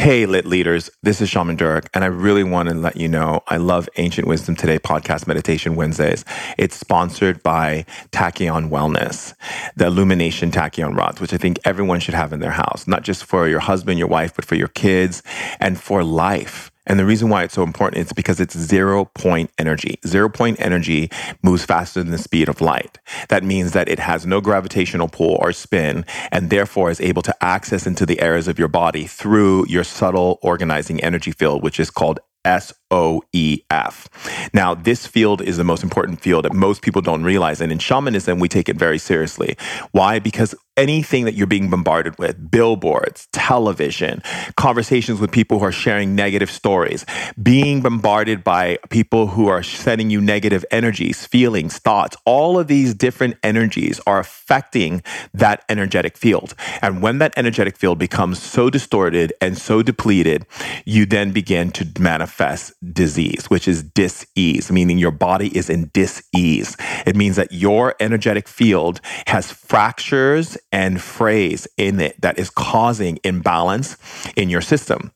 Hey, lit leaders, this is Shaman Durek, and I really want to let you know I love Ancient Wisdom Today podcast Meditation Wednesdays. It's sponsored by Tachyon Wellness, the Illumination Tachyon rods, which I think everyone should have in their house, not just for your husband, your wife, but for your kids and for life. And the reason why it's so important is because it's zero point energy. Zero point energy moves faster than the speed of light. That means that it has no gravitational pull or spin and therefore is able to access into the areas of your body through your subtle organizing energy field, which is called S O E F. Now, this field is the most important field that most people don't realize. And in shamanism, we take it very seriously. Why? Because anything that you're being bombarded with, billboards, television, conversations with people who are sharing negative stories, being bombarded by people who are sending you negative energies, feelings, thoughts, all of these different energies are affecting that energetic field. And when that energetic field becomes so distorted and so depleted, you then begin to manifest disease, which is dis-ease, meaning your body is in dis-ease. It means that your energetic field has fractures and frays in it that is causing imbalance in your system.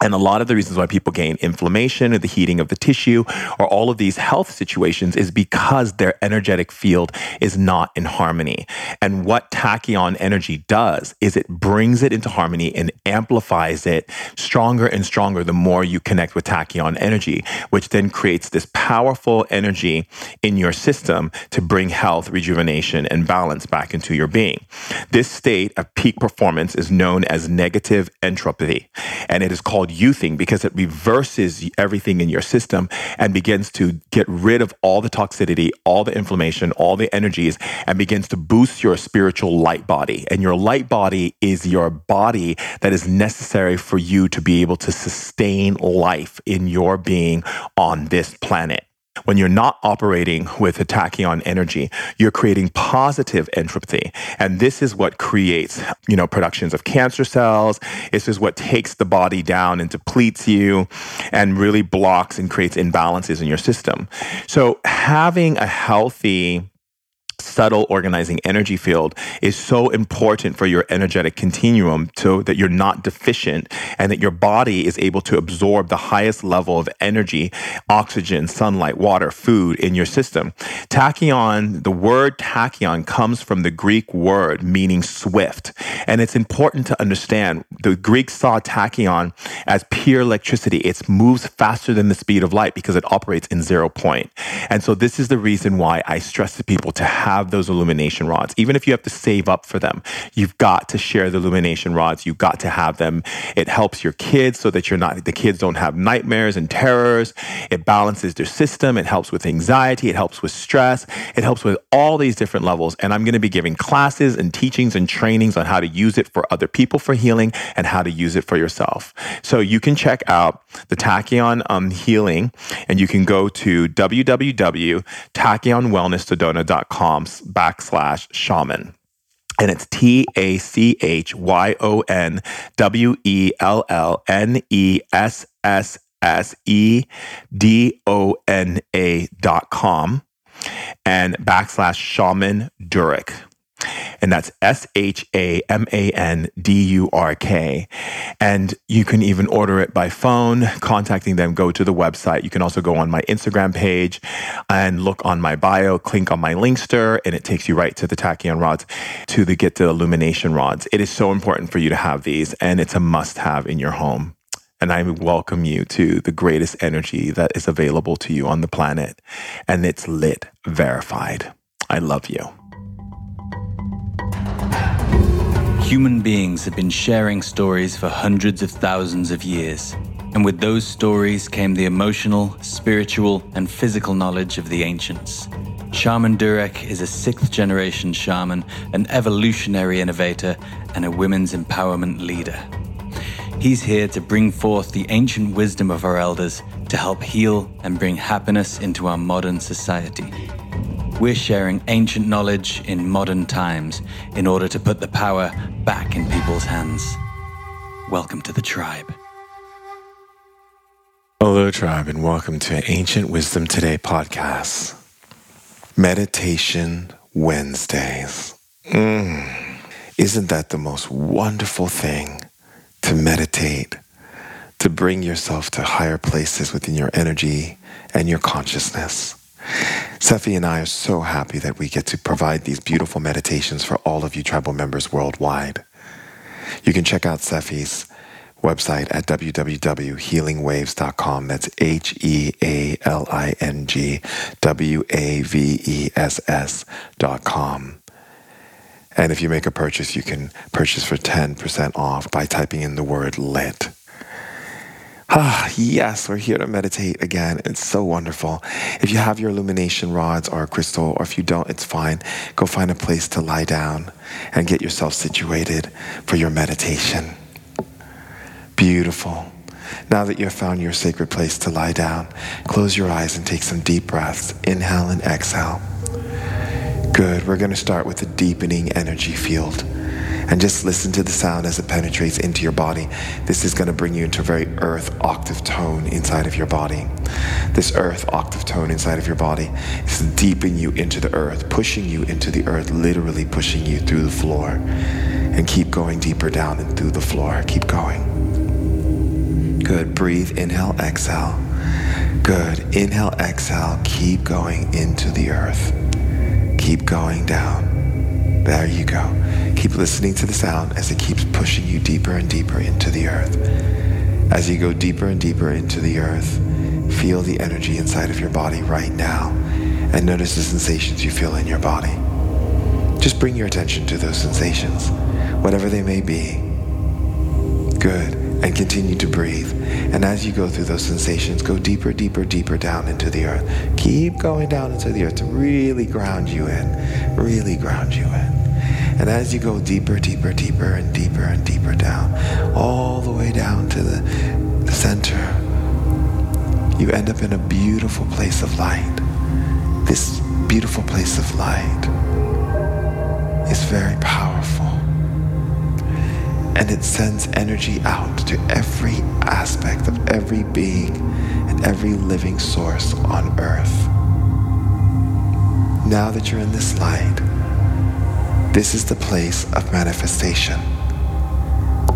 And a lot of the reasons why people gain inflammation or the heating of the tissue or all of these health situations is because their energetic field is not in harmony. And what tachyon energy does is it brings it into harmony and amplifies it stronger and stronger the more you connect with tachyon energy, which then creates this powerful energy in your system to bring health, rejuvenation, and balance back into your being. This state of peak performance is known as negative entropy, and it is called youthing because it reverses everything in your system and begins to get rid of all the toxicity, all the inflammation, all the energies, and begins to boost your spiritual light body. And your light body is your body that is necessary for you to be able to sustain life in your being on this planet. When you're not operating with a tachyon energy, you're creating positive entropy. And this is what creates, you know, productions of cancer cells. This is what takes the body down and depletes you and really blocks and creates imbalances in your system. So having a healthy subtle organizing energy field is so important for your energetic continuum so that you're not deficient and that your body is able to absorb the highest level of energy, oxygen, sunlight, water, food in your system. Tachyon, the word tachyon comes from the Greek word meaning swift. And it's important to understand the Greeks saw tachyon as pure electricity. It moves faster than the speed of light because it operates in zero point. And so this is the reason why I stress to people to have have those illumination rods. Even if you have to save up for them, you've got to share the illumination rods. You've got to have them. It helps your kids so that you're not, the kids don't have nightmares and terrors. It balances their system. It helps with anxiety. It helps with stress. It helps with all these different levels. And I'm going to be giving classes and teachings and trainings on how to use it for other people for healing and how to use it for yourself. So you can check out the Tachyon um, Healing and you can go to www.tachyonwellnesssedona.com backslash shaman. And it's T A C H Y O N W E L L N E S S S E D O N A dot com and backslash shaman Durek and that's S H A M A N D U R K. And you can even order it by phone, contacting them, go to the website. You can also go on my Instagram page and look on my bio, click on my Linkster, and it takes you right to the tachyon rods to the get the illumination rods. It is so important for you to have these, and it's a must have in your home. And I welcome you to the greatest energy that is available to you on the planet. And it's lit, verified. I love you. Human beings have been sharing stories for hundreds of thousands of years. And with those stories came the emotional, spiritual, and physical knowledge of the ancients. Shaman Durek is a sixth generation shaman, an evolutionary innovator, and a women's empowerment leader. He's here to bring forth the ancient wisdom of our elders to help heal and bring happiness into our modern society. We're sharing ancient knowledge in modern times in order to put the power back in people's hands. Welcome to the tribe. Hello, tribe, and welcome to Ancient Wisdom Today podcast. Meditation Wednesdays. Mm. Isn't that the most wonderful thing to meditate to bring yourself to higher places within your energy and your consciousness. Sefi and I are so happy that we get to provide these beautiful meditations for all of you tribal members worldwide. You can check out Sefi's website at www.healingwaves.com. That's H E A L I N G W A V E S S.com. And if you make a purchase, you can purchase for 10% off by typing in the word lit. Ah, yes, we're here to meditate again. It's so wonderful. If you have your illumination rods or a crystal, or if you don't, it's fine. Go find a place to lie down and get yourself situated for your meditation. Beautiful. Now that you have found your sacred place to lie down, close your eyes and take some deep breaths. Inhale and exhale. Good. We're going to start with a deepening energy field. And just listen to the sound as it penetrates into your body. This is going to bring you into a very earth octave tone inside of your body. This earth octave tone inside of your body is deepening you into the earth, pushing you into the earth, literally pushing you through the floor. And keep going deeper down and through the floor. Keep going. Good. Breathe. Inhale, exhale. Good. Inhale, exhale. Keep going into the earth. Keep going down. There you go. Keep listening to the sound as it keeps pushing you deeper and deeper into the earth. As you go deeper and deeper into the earth, feel the energy inside of your body right now and notice the sensations you feel in your body. Just bring your attention to those sensations, whatever they may be. Good. And continue to breathe. And as you go through those sensations, go deeper, deeper, deeper down into the earth. Keep going down into the earth to really ground you in, really ground you in. And as you go deeper, deeper, deeper, and deeper and deeper down, all the way down to the, the center, you end up in a beautiful place of light. This beautiful place of light is very powerful. And it sends energy out to every aspect of every being and every living source on earth. Now that you're in this light, this is the place of manifestation.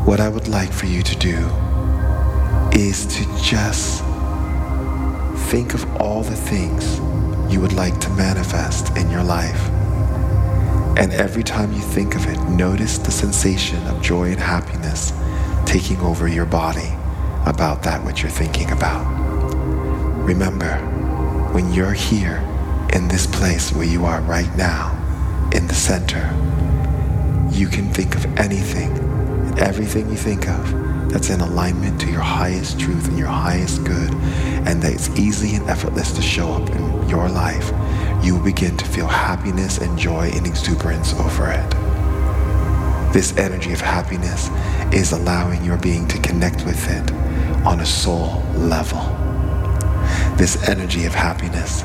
What I would like for you to do is to just think of all the things you would like to manifest in your life. And every time you think of it, notice the sensation of joy and happiness taking over your body about that which you're thinking about. Remember, when you're here in this place where you are right now, in the center, you can think of anything everything you think of that's in alignment to your highest truth and your highest good, and that it's easy and effortless to show up in your life, you will begin to feel happiness and joy and exuberance over it. This energy of happiness is allowing your being to connect with it on a soul level. This energy of happiness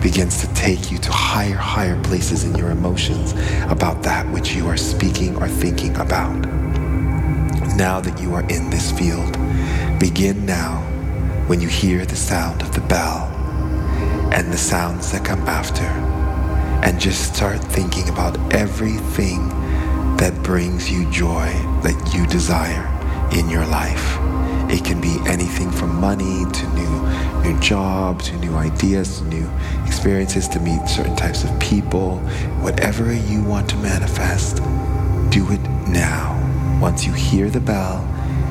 begins to take you to higher, higher places in your emotions about that which you are speaking or thinking about. Now that you are in this field, begin now when you hear the sound of the bell and the sounds that come after, and just start thinking about everything that brings you joy that you desire in your life. It can be anything from money to new new job to new ideas to new experiences to meet certain types of people. Whatever you want to manifest, do it now. Once you hear the bell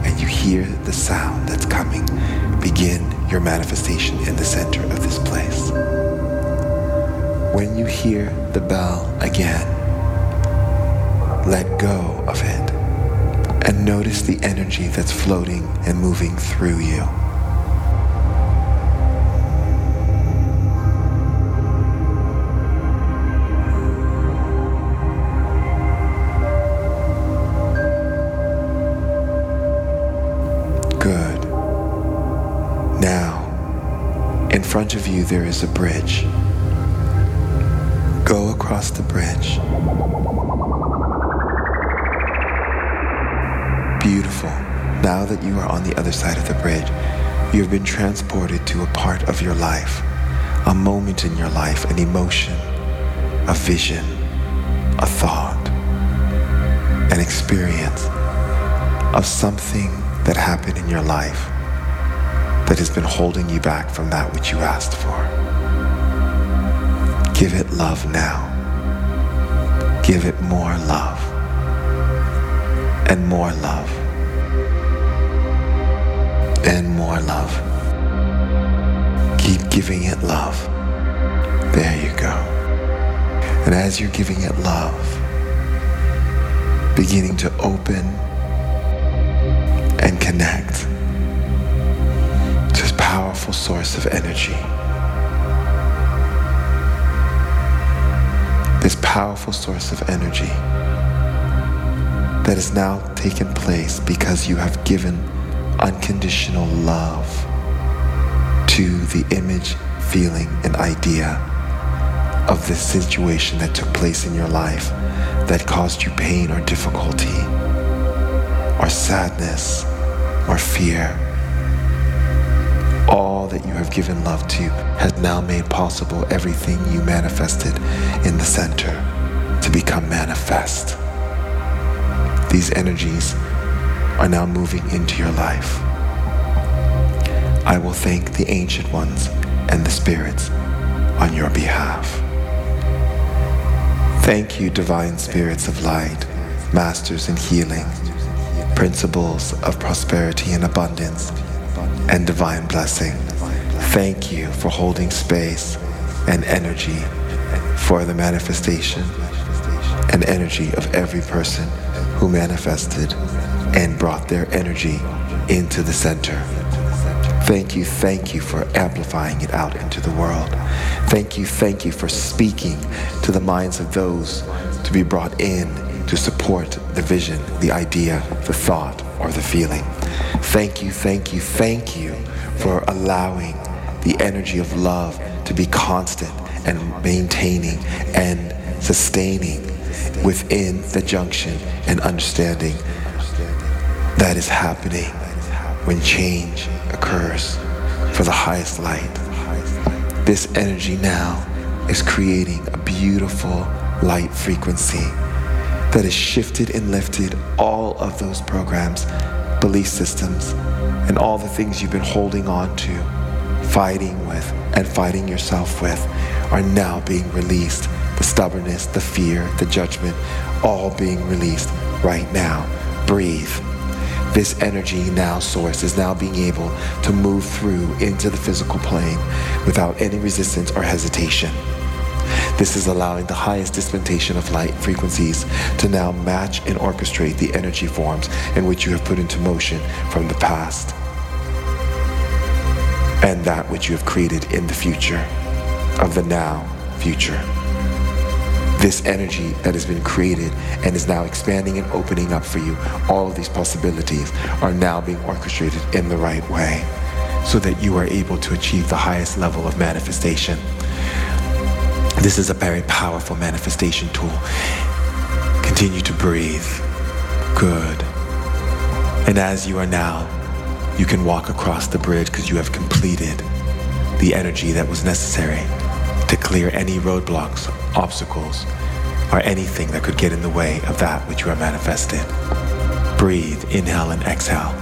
and you hear the sound that's coming, begin your manifestation in the center of this place. When you hear the bell again, let go of it and notice the energy that's floating and moving through you. Front of you there is a bridge. Go across the bridge. Beautiful. Now that you are on the other side of the bridge, you have been transported to a part of your life, a moment in your life, an emotion, a vision, a thought, an experience of something that happened in your life that has been holding you back from that which you asked for. Give it love now. Give it more love and more love and more love. Keep giving it love. There you go. And as you're giving it love, beginning to open and connect powerful source of energy. This powerful source of energy that has now taken place because you have given unconditional love to the image, feeling, and idea of this situation that took place in your life that caused you pain or difficulty or sadness or fear. That you have given love to has now made possible everything you manifested in the center to become manifest. These energies are now moving into your life. I will thank the ancient ones and the spirits on your behalf. Thank you, divine spirits of light, masters in healing, principles of prosperity and abundance, and divine blessing. Thank you for holding space and energy for the manifestation and energy of every person who manifested and brought their energy into the center. Thank you, thank you for amplifying it out into the world. Thank you, thank you for speaking to the minds of those to be brought in to support the vision, the idea, the thought, or the feeling. Thank you, thank you, thank you for allowing the energy of love to be constant and maintaining and sustaining within the junction and understanding that is happening when change occurs for the highest light. This energy now is creating a beautiful light frequency that has shifted and lifted all of those programs, belief systems, and all the things you've been holding on to, fighting with, and fighting yourself with are now being released. The stubbornness, the fear, the judgment, all being released right now. Breathe. This energy now source is now being able to move through into the physical plane without any resistance or hesitation. This is allowing the highest dispensation of light frequencies to now match and orchestrate the energy forms in which you have put into motion from the past and that which you have created in the future of the now future. This energy that has been created and is now expanding and opening up for you, all of these possibilities are now being orchestrated in the right way so that you are able to achieve the highest level of manifestation. This is a very powerful manifestation tool. Continue to breathe. Good. And as you are now, you can walk across the bridge because you have completed the energy that was necessary to clear any roadblocks, obstacles, or anything that could get in the way of that which you are manifested. Breathe, inhale, and exhale.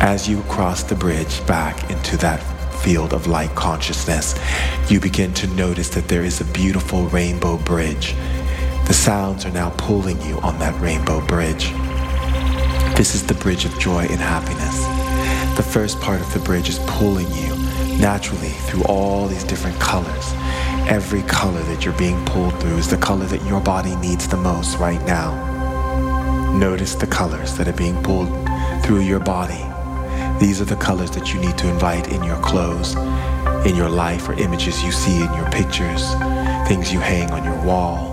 As you cross the bridge back into that field of light consciousness, you begin to notice that there is a beautiful rainbow bridge. The sounds are now pulling you on that rainbow bridge. This is the bridge of joy and happiness. The first part of the bridge is pulling you naturally through all these different colors. Every color that you're being pulled through is the color that your body needs the most right now. Notice the colors that are being pulled through your body. These are the colors that you need to invite in your clothes, in your life, or images you see in your pictures, things you hang on your wall,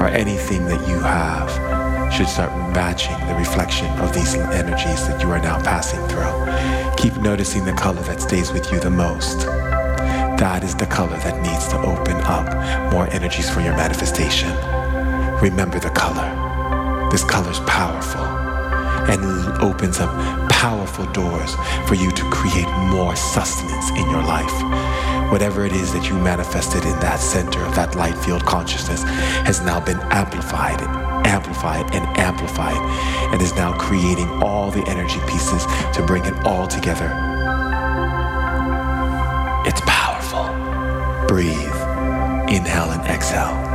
or anything that you have should start matching the reflection of these energies that you are now passing through. Keep noticing the color that stays with you the most. That is the color that needs to open up more energies for your manifestation. Remember the color. This color is powerful and opens up powerful doors for you to create more sustenance in your life. Whatever it is that you manifested in that center of that light field consciousness has now been amplified amplify it and amplify it, and is now creating all the energy pieces to bring it all together. It's powerful. Breathe, inhale and exhale.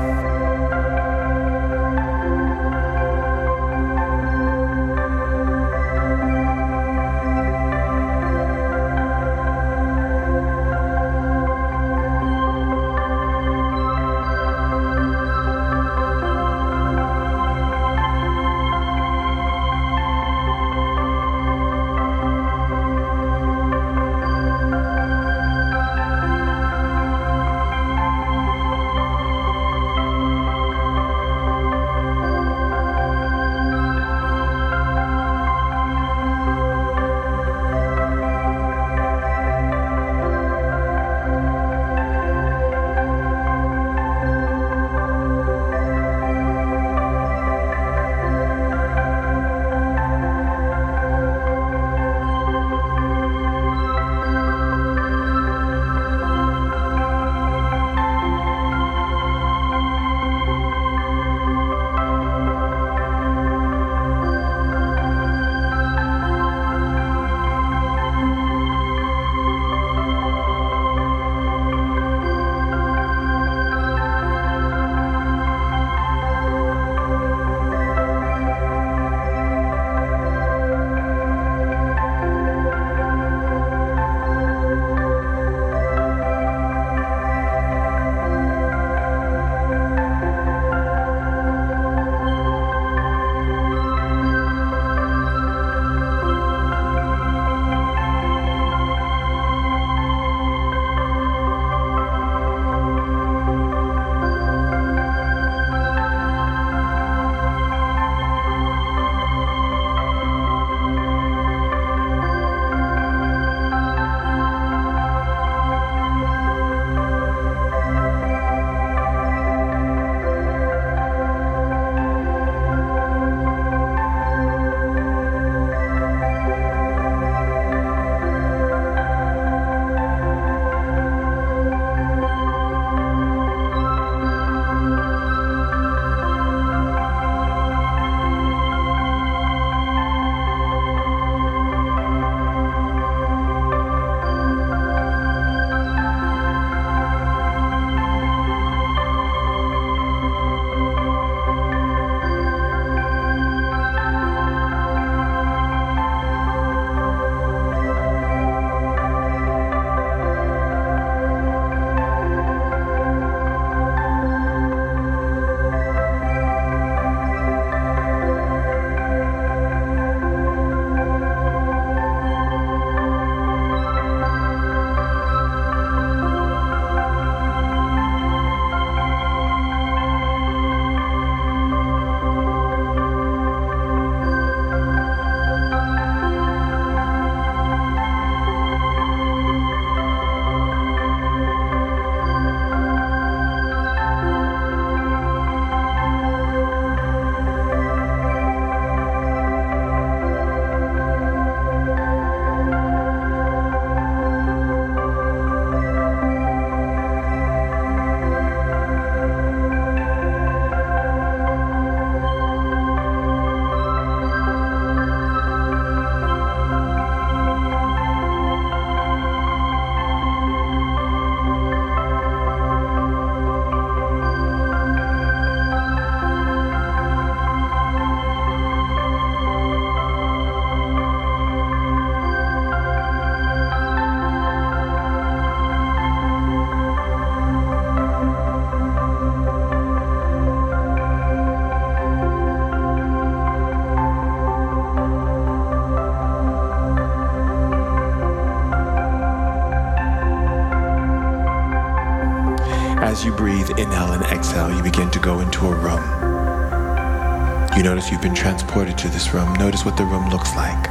Notice you've been transported to this room. Notice what the room looks like.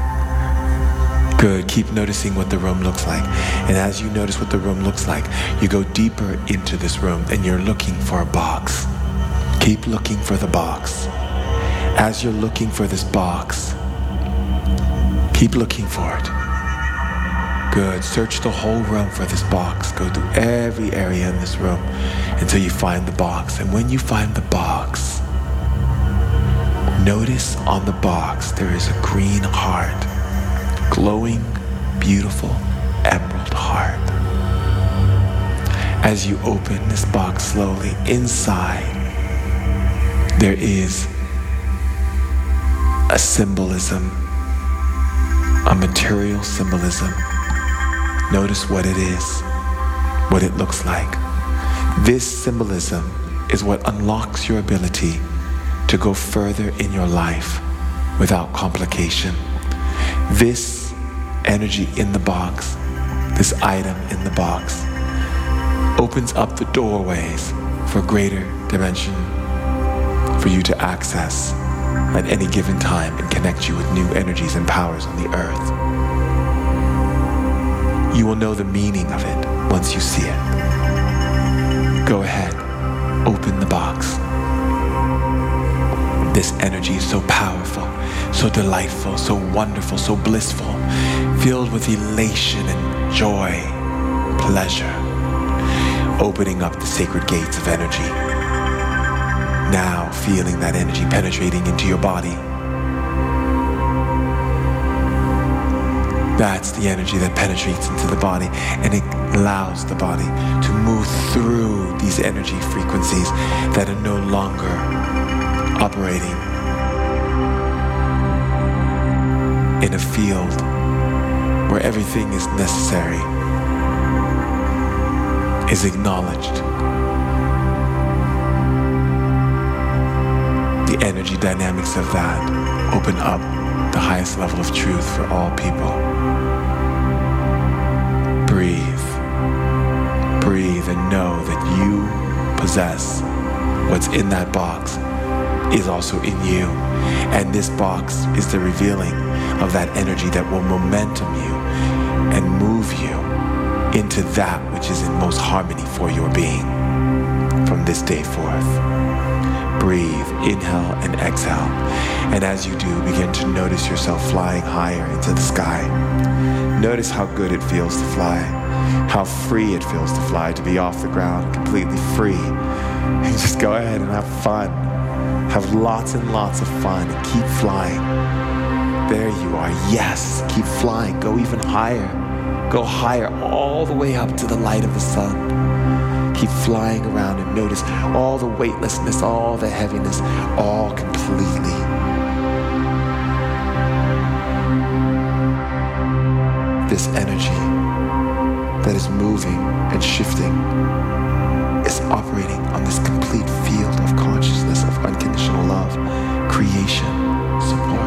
Good. Keep noticing what the room looks like. And as you notice what the room looks like, you go deeper into this room and you're looking for a box. Keep looking for the box. As you're looking for this box, keep looking for it. Good. Search the whole room for this box. Go through every area in this room until you find the box. And when you find the box, notice on the box there is a green heart, glowing, beautiful emerald heart. As you open this box slowly, inside there is a symbolism, a material symbolism. Notice what it is, what it looks like. This symbolism is what unlocks your ability to go further in your life without complication. This energy in the box, this item in the box, opens up the doorways for greater dimension for you to access at any given time and connect you with new energies and powers on the earth. You will know the meaning of it once you see it. Go ahead, open the box. This energy is so powerful, so delightful, so wonderful, so blissful, filled with elation and joy, pleasure, opening up the sacred gates of energy. Now feeling that energy penetrating into your body. That's the energy that penetrates into the body and it allows the body to move through these energy frequencies that are no longer operating in a field where everything is necessary, is acknowledged. The energy dynamics of that open up the highest level of truth for all people. Breathe. Breathe and know that you possess what's in that box is also in you. And this box is the revealing of that energy that will momentum you and move you into that which is in most harmony for your being from this day forth. Breathe, inhale and exhale. And as you do, begin to notice yourself flying higher into the sky. Notice how good it feels to fly, how free it feels to fly, to be off the ground completely free. And just go ahead and have fun. Have lots and lots of fun and keep flying. There you are. Yes, keep flying. Go even higher. Go higher all the way up to the light of the sun. Keep flying around and notice all the weightlessness, all the heaviness, all completely. This energy that is moving and shifting is operating on this complete field of consciousness unconditional love, creation, support.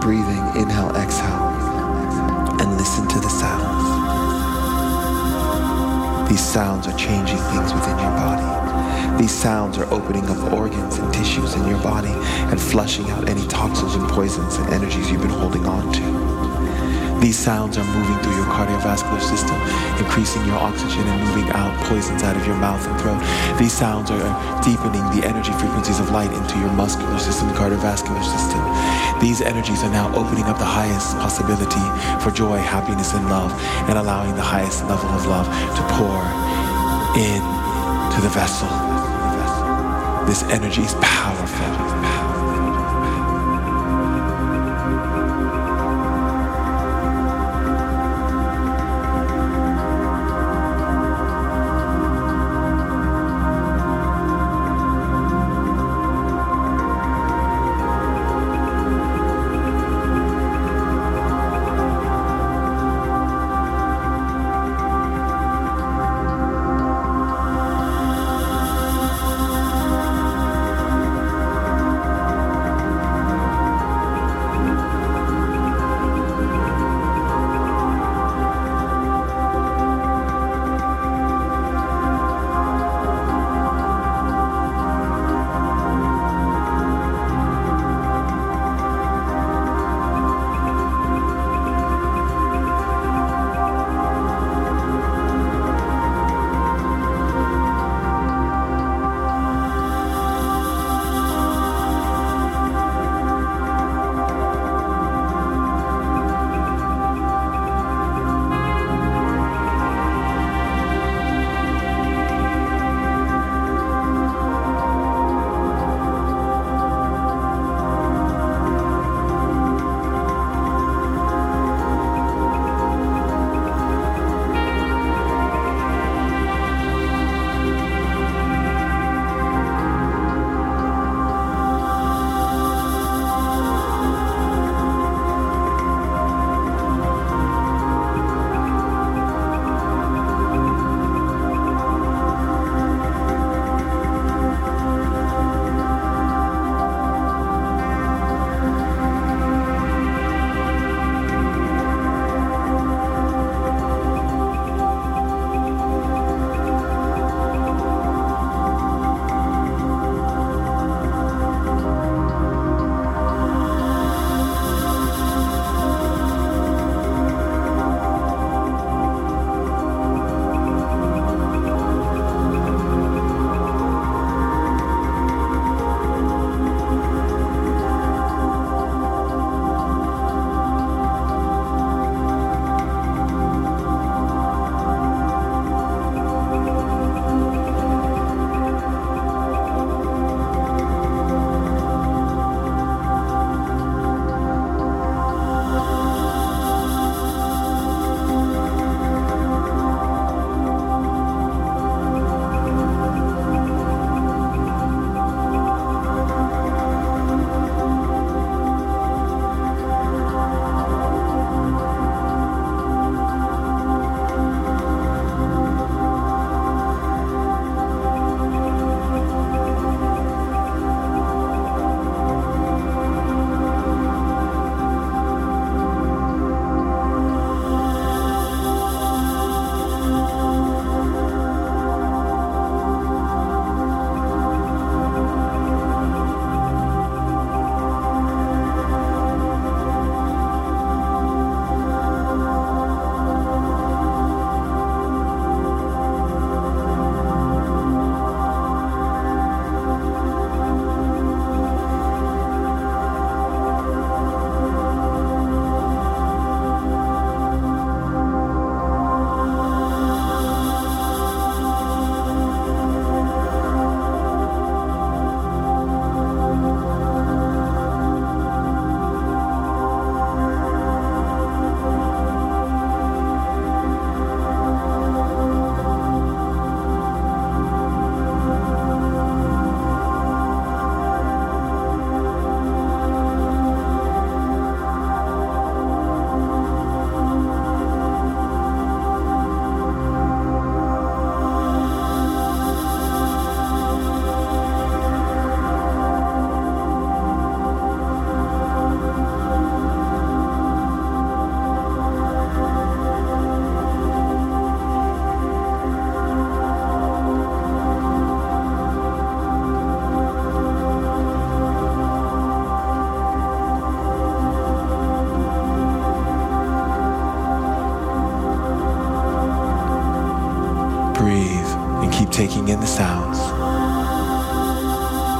Breathing, inhale, exhale, and listen to the sounds. These sounds are changing things within your body. These sounds are opening up organs and tissues in your body and flushing out any toxins and poisons and energies you've been holding on to. These sounds are moving through your cardiovascular system, increasing your oxygen and moving out poisons out of your mouth and throat. These sounds are deepening the energy frequencies of light into your muscular system, cardiovascular system. These energies are now opening up the highest possibility for joy, happiness, and love, and allowing the highest level of love to pour in to the vessel. This energy is powerful.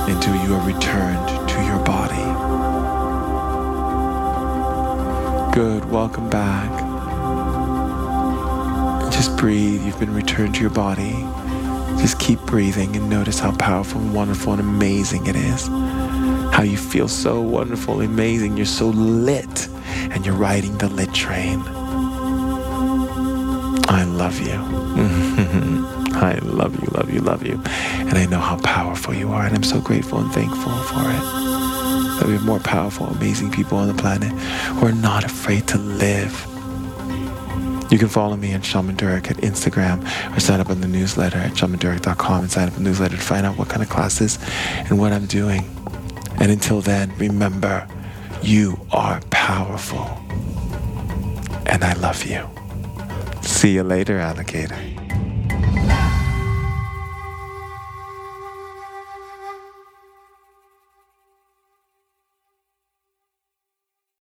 Until you are returned to your body. Good, welcome back. Just breathe, you've been returned to your body. Just keep breathing and notice how powerful wonderful and amazing it is. How you feel so wonderful, amazing, you're so lit, and you're riding the lit train. I love you. I love you, love you, love you. And I know how powerful you are, and I'm so grateful and thankful for it. That we have more powerful, amazing people on the planet who are not afraid to live. You can follow me at Shaman Durek at Instagram or sign up on the newsletter at shamandurek.com and sign up on the newsletter to find out what kind of classes and what I'm doing. And until then, remember, you are powerful. And I love you. See you later, alligator.